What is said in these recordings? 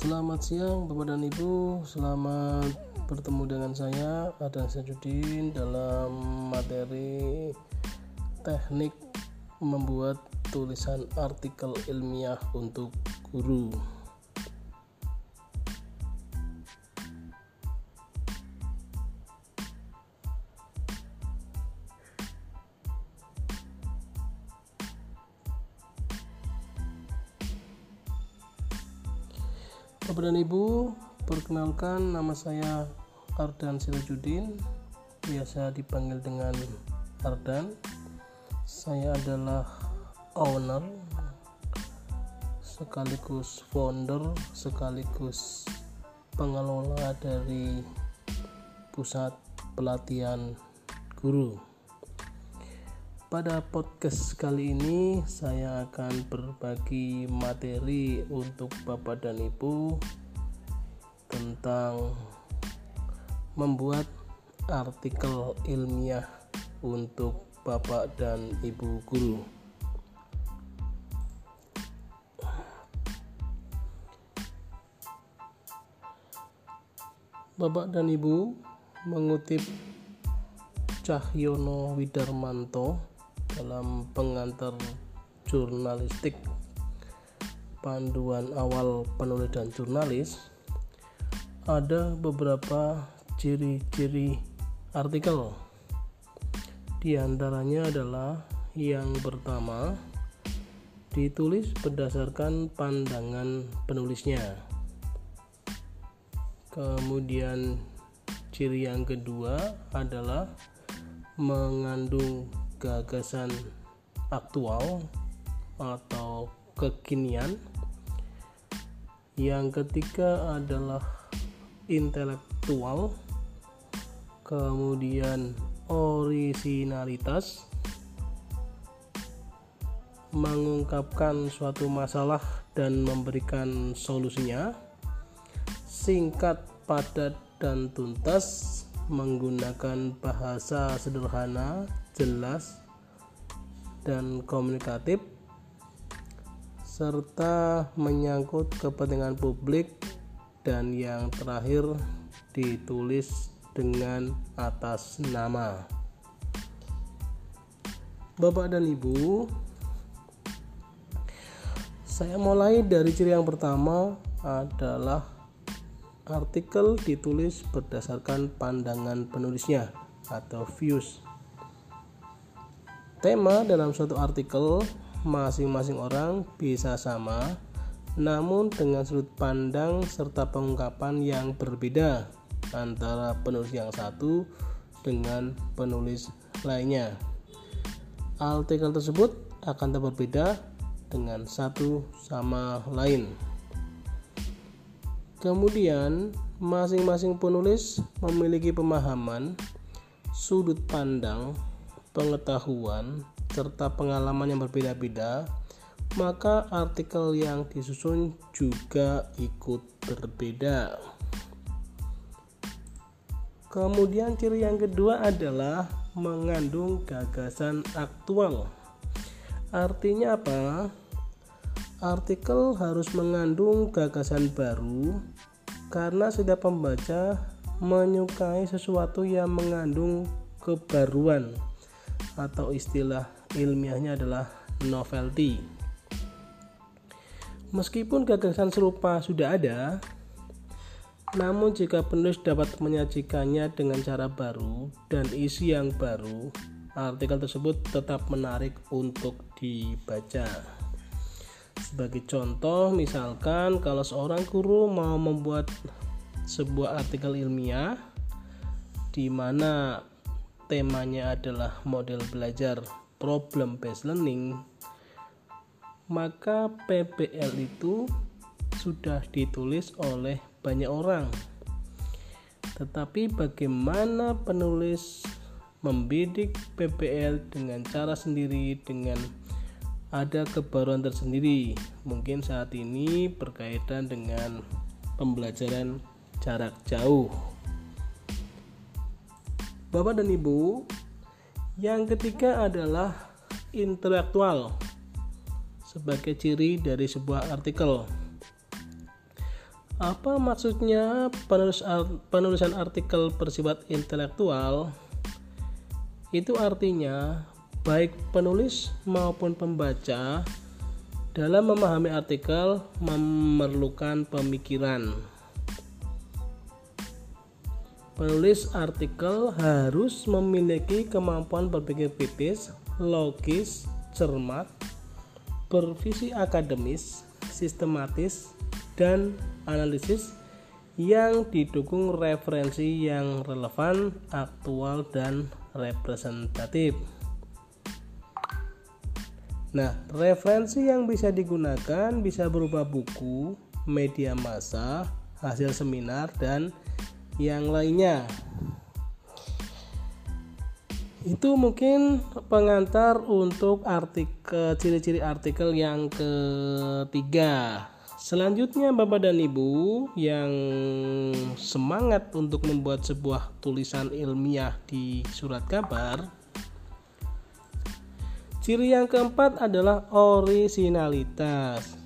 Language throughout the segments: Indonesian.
Selamat siang Bapak dan Ibu. Selamat bertemu dengan saya Adan Sajudin dalam materi teknik membuat tulisan artikel ilmiah untuk guru. Bapak dan Ibu, perkenalkan nama saya Ardan Sirajudin, biasa dipanggil dengan Ardan. Saya adalah owner sekaligus founder sekaligus pengelola dari pusat pelatihan guru. Pada podcast kali ini saya akan berbagi materi untuk Bapak dan Ibu tentang membuat artikel ilmiah untuk Bapak dan Ibu guru. Bapak dan Ibu mengutip Cahyono Widarmanto dalam pengantar jurnalistik panduan awal penulis dan jurnalis ada beberapa ciri-ciri artikel. Di antaranya adalah yang pertama ditulis berdasarkan pandangan penulisnya. Kemudian ciri yang kedua adalah mengandung gagasan aktual atau kekinian. Yang ketiga adalah intelektual, kemudian originalitas, mengungkapkan suatu masalah dan memberikan solusinya, singkat, padat, dan tuntas, menggunakan bahasa sederhana jelas dan komunikatif serta menyangkut kepentingan publik dan yang terakhir ditulis dengan atas nama. Bapak dan Ibu saya mulai dari ciri yang pertama adalah artikel ditulis berdasarkan pandangan penulisnya atau views Tema dalam suatu artikel masing-masing orang bisa sama, namun dengan sudut pandang serta pengungkapan yang berbeda antara penulis yang satu dengan penulis lainnya. Artikel tersebut akan berbeda dengan satu sama lain. Kemudian, masing-masing penulis memiliki pemahaman, sudut pandang, pengetahuan, serta pengalaman yang berbeda-beda, maka artikel yang disusun juga ikut berbeda. Kemudian ciri yang kedua adalah mengandung gagasan aktual. Artinya apa? Artikel harus mengandung gagasan baru karena setiap pembaca menyukai sesuatu yang mengandung kebaruan atau istilah ilmiahnya adalah novelty. Meskipun gagasan serupa sudah ada, namun jika penulis dapat menyajikannya dengan cara baru dan isi yang baru, artikel tersebut tetap menarik untuk dibaca. Sebagai contoh, misalkan kalau seorang guru mau membuat sebuah artikel ilmiah di mana temanya adalah model belajar problem based learning maka PBL itu sudah ditulis oleh banyak orang. Tetapi bagaimana penulis membidik PBL dengan cara sendiri dengan ada kebaruan tersendiri? Mungkin saat ini berkaitan dengan pembelajaran jarak jauh Bapak dan Ibu, yang ketiga adalah intelektual sebagai ciri dari sebuah artikel. Apa maksudnya penulis penulisan artikel bersifat intelektual? Itu artinya baik penulis maupun pembaca dalam memahami artikel memerlukan pemikiran. Penulis artikel harus memiliki kemampuan berpikir kritis, logis, cermat, bervisi akademis, sistematis, dan analisis yang didukung referensi yang relevan, aktual, dan representatif. Nah, referensi yang bisa digunakan bisa berupa buku, media massa, hasil seminar, dan yang lainnya. Itu mungkin pengantar untuk artikel ciri-ciri artikel yang ketiga. Selanjutnya Bapak dan Ibu yang semangat untuk membuat sebuah tulisan ilmiah di surat kabar. Ciri yang keempat adalah originalitas.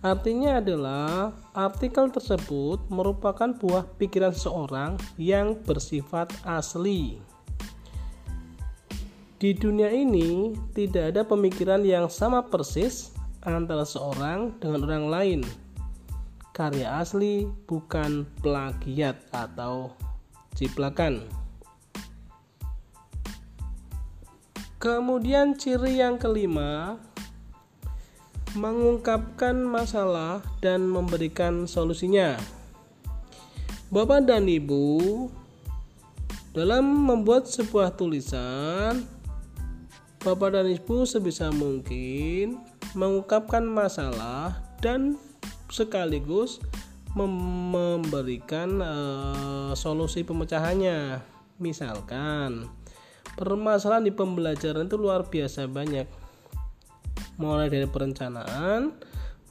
Artinya adalah artikel tersebut merupakan buah pikiran seseorang yang bersifat asli. Di dunia ini tidak ada pemikiran yang sama persis antara seorang dengan orang lain. Karya asli bukan plagiat atau ciplakan. Kemudian ciri yang kelima mengungkapkan masalah dan memberikan solusinya. Bapak dan Ibu, dalam membuat sebuah tulisan, Bapak dan Ibu sebisa mungkin mengungkapkan masalah dan sekaligus memberikan uh, solusi pemecahannya. Misalkan permasalahan di pembelajaran itu luar biasa banyak. Mulai dari perencanaan,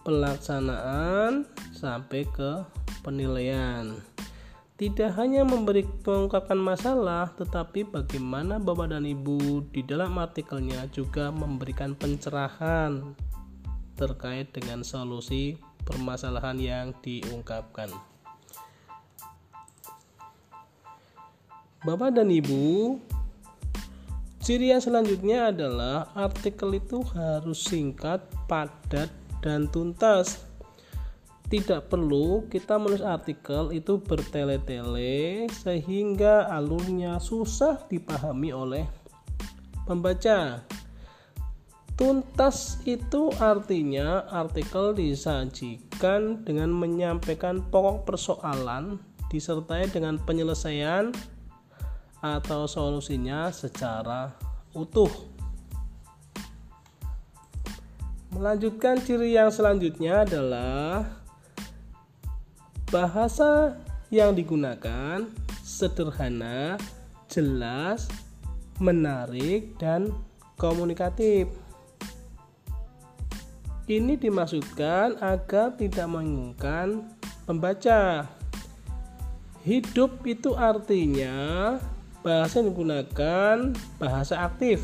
pelaksanaan sampai ke penilaian. Tidak hanya memberi mengungkapkan masalah, tetapi bagaimana Bapak dan Ibu di dalam artikelnya juga memberikan pencerahan terkait dengan solusi permasalahan yang diungkapkan. Bapak dan Ibu, ciri yang selanjutnya adalah artikel itu harus singkat, padat, dan tuntas. Tidak perlu kita menulis artikel itu bertele-tele sehingga alurnya susah dipahami oleh pembaca. Tuntas itu artinya artikel disajikan dengan menyampaikan pokok persoalan disertai dengan penyelesaian atau solusinya secara utuh. Melanjutkan ciri yang selanjutnya adalah bahasa yang digunakan sederhana, jelas, menarik, dan komunikatif. Ini dimaksudkan agar tidak menginginkan pembaca. Hidup itu artinya bahasa yang digunakan bahasa aktif.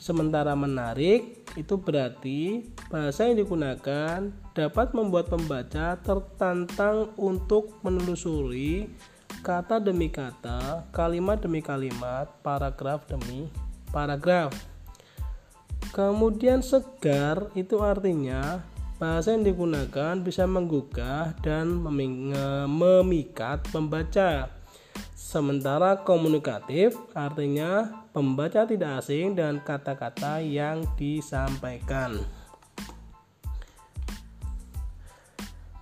Sementara menarik itu berarti bahasa yang digunakan dapat membuat pembaca tertantang untuk menelusuri kata demi kata, kalimat demi kalimat, paragraf demi paragraf. Kemudian segar itu artinya bahasa yang digunakan bisa menggugah dan memikat pembaca. Sementara komunikatif artinya pembaca tidak asing dan kata-kata yang disampaikan.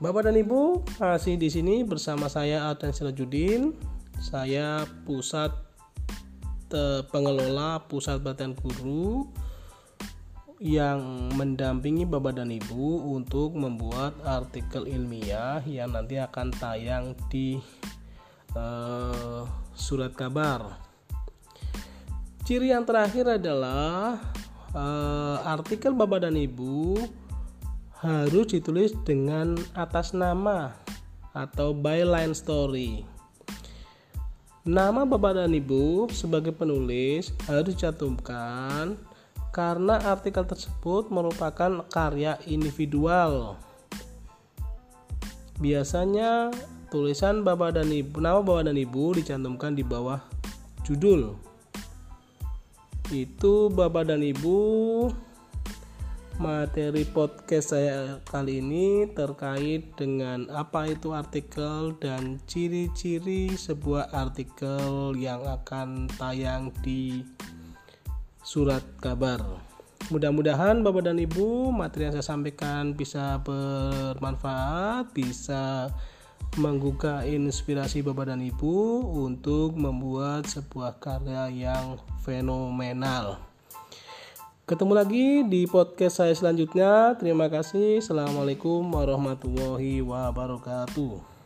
Bapak dan Ibu masih di sini bersama saya Adan Silajudin. Saya pusat eh, pengelola pusat pelatihan guru yang mendampingi Bapak dan Ibu untuk membuat artikel ilmiah yang nanti akan tayang di uh, surat kabar. Ciri yang terakhir adalah uh, artikel Bapak dan Ibu harus ditulis dengan atas nama atau byline story. Nama Bapak dan Ibu sebagai penulis harus dicantumkan karena artikel tersebut merupakan karya individual. Biasanya tulisan Bapak dan Ibu, nama Bapak dan Ibu dicantumkan di bawah judul. Itu Bapak dan Ibu materi podcast saya kali ini terkait dengan apa itu artikel dan ciri-ciri sebuah artikel yang akan tayang di surat kabar. Mudah-mudahan Bapak dan Ibu materi yang saya sampaikan bisa bermanfaat, bisa menggugah inspirasi Bapak dan Ibu untuk membuat sebuah karya yang fenomenal. Ketemu lagi di podcast saya selanjutnya. Terima kasih. Assalamualaikum warahmatullahi wabarakatuh.